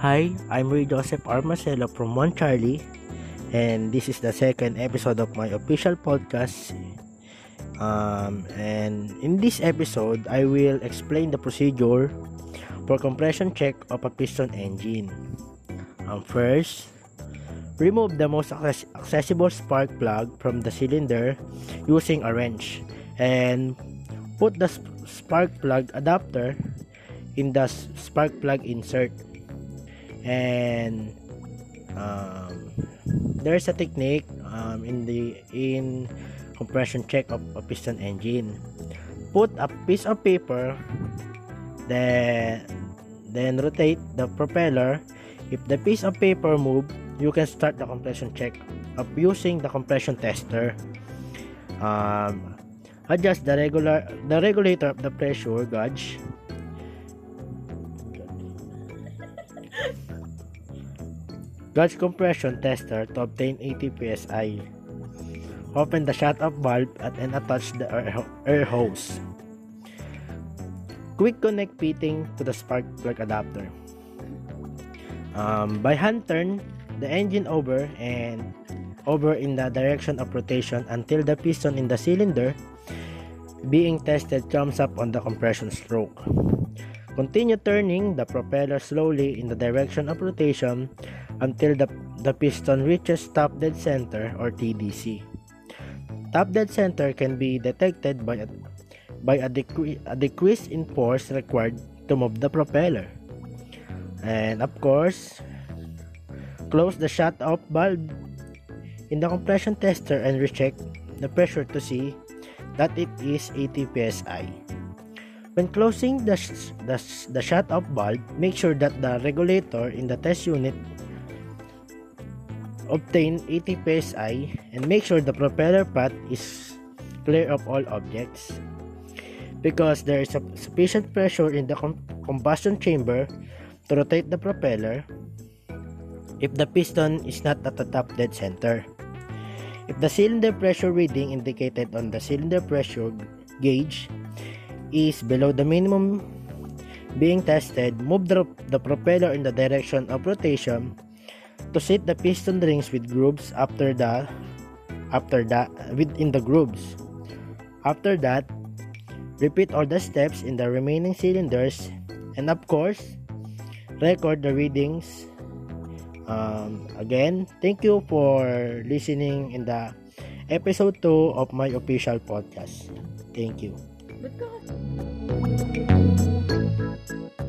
Hi, I'm Ray Joseph R. Marcelo from One Charlie, and this is the second episode of my official podcast. Um, and in this episode, I will explain the procedure for compression check of a piston engine. Um, first, remove the most accessible spark plug from the cylinder using a wrench and put the sp- spark plug adapter in the spark plug insert and um, there's a technique um, in the in compression check of a piston engine. Put a piece of paper then then rotate the propeller. If the piece of paper move you can start the compression check using the compression tester. Um, adjust the regular the regulator of the pressure gauge gauge compression tester to obtain 80 psi open the shut-off valve and attach the air, hose. Quick connect fitting to the spark plug adapter. Um, by hand turn the engine over and over in the direction of rotation until the piston in the cylinder being tested comes up on the compression stroke. Continue turning the propeller slowly in the direction of rotation Mm. until the, the piston reaches top dead center or TDC. Top dead center can be detected by a, by a, decre- a decrease in force required to move the propeller. And of course, close the shut-off valve in the compression tester and recheck the pressure to see that it is 80 psi. When closing the, sh- the, sh- the shut-off valve, make sure that the regulator in the test unit obtain 80 psi and make sure the propeller path is clear of all objects. Because there is a sufficient pressure in the com- combustion chamber to rotate the propeller if the piston is not at the top dead center. If the cylinder pressure reading indicated on the cylinder pressure gauge is below the minimum being tested, move the, the propeller in the direction of rotation to set the piston rings with grooves after the after that within the grooves. After that, repeat all the steps in the remaining cylinders and of course, record the readings um, again, thank you for listening in the episode 2 of my official podcast. Thank you. Ba't?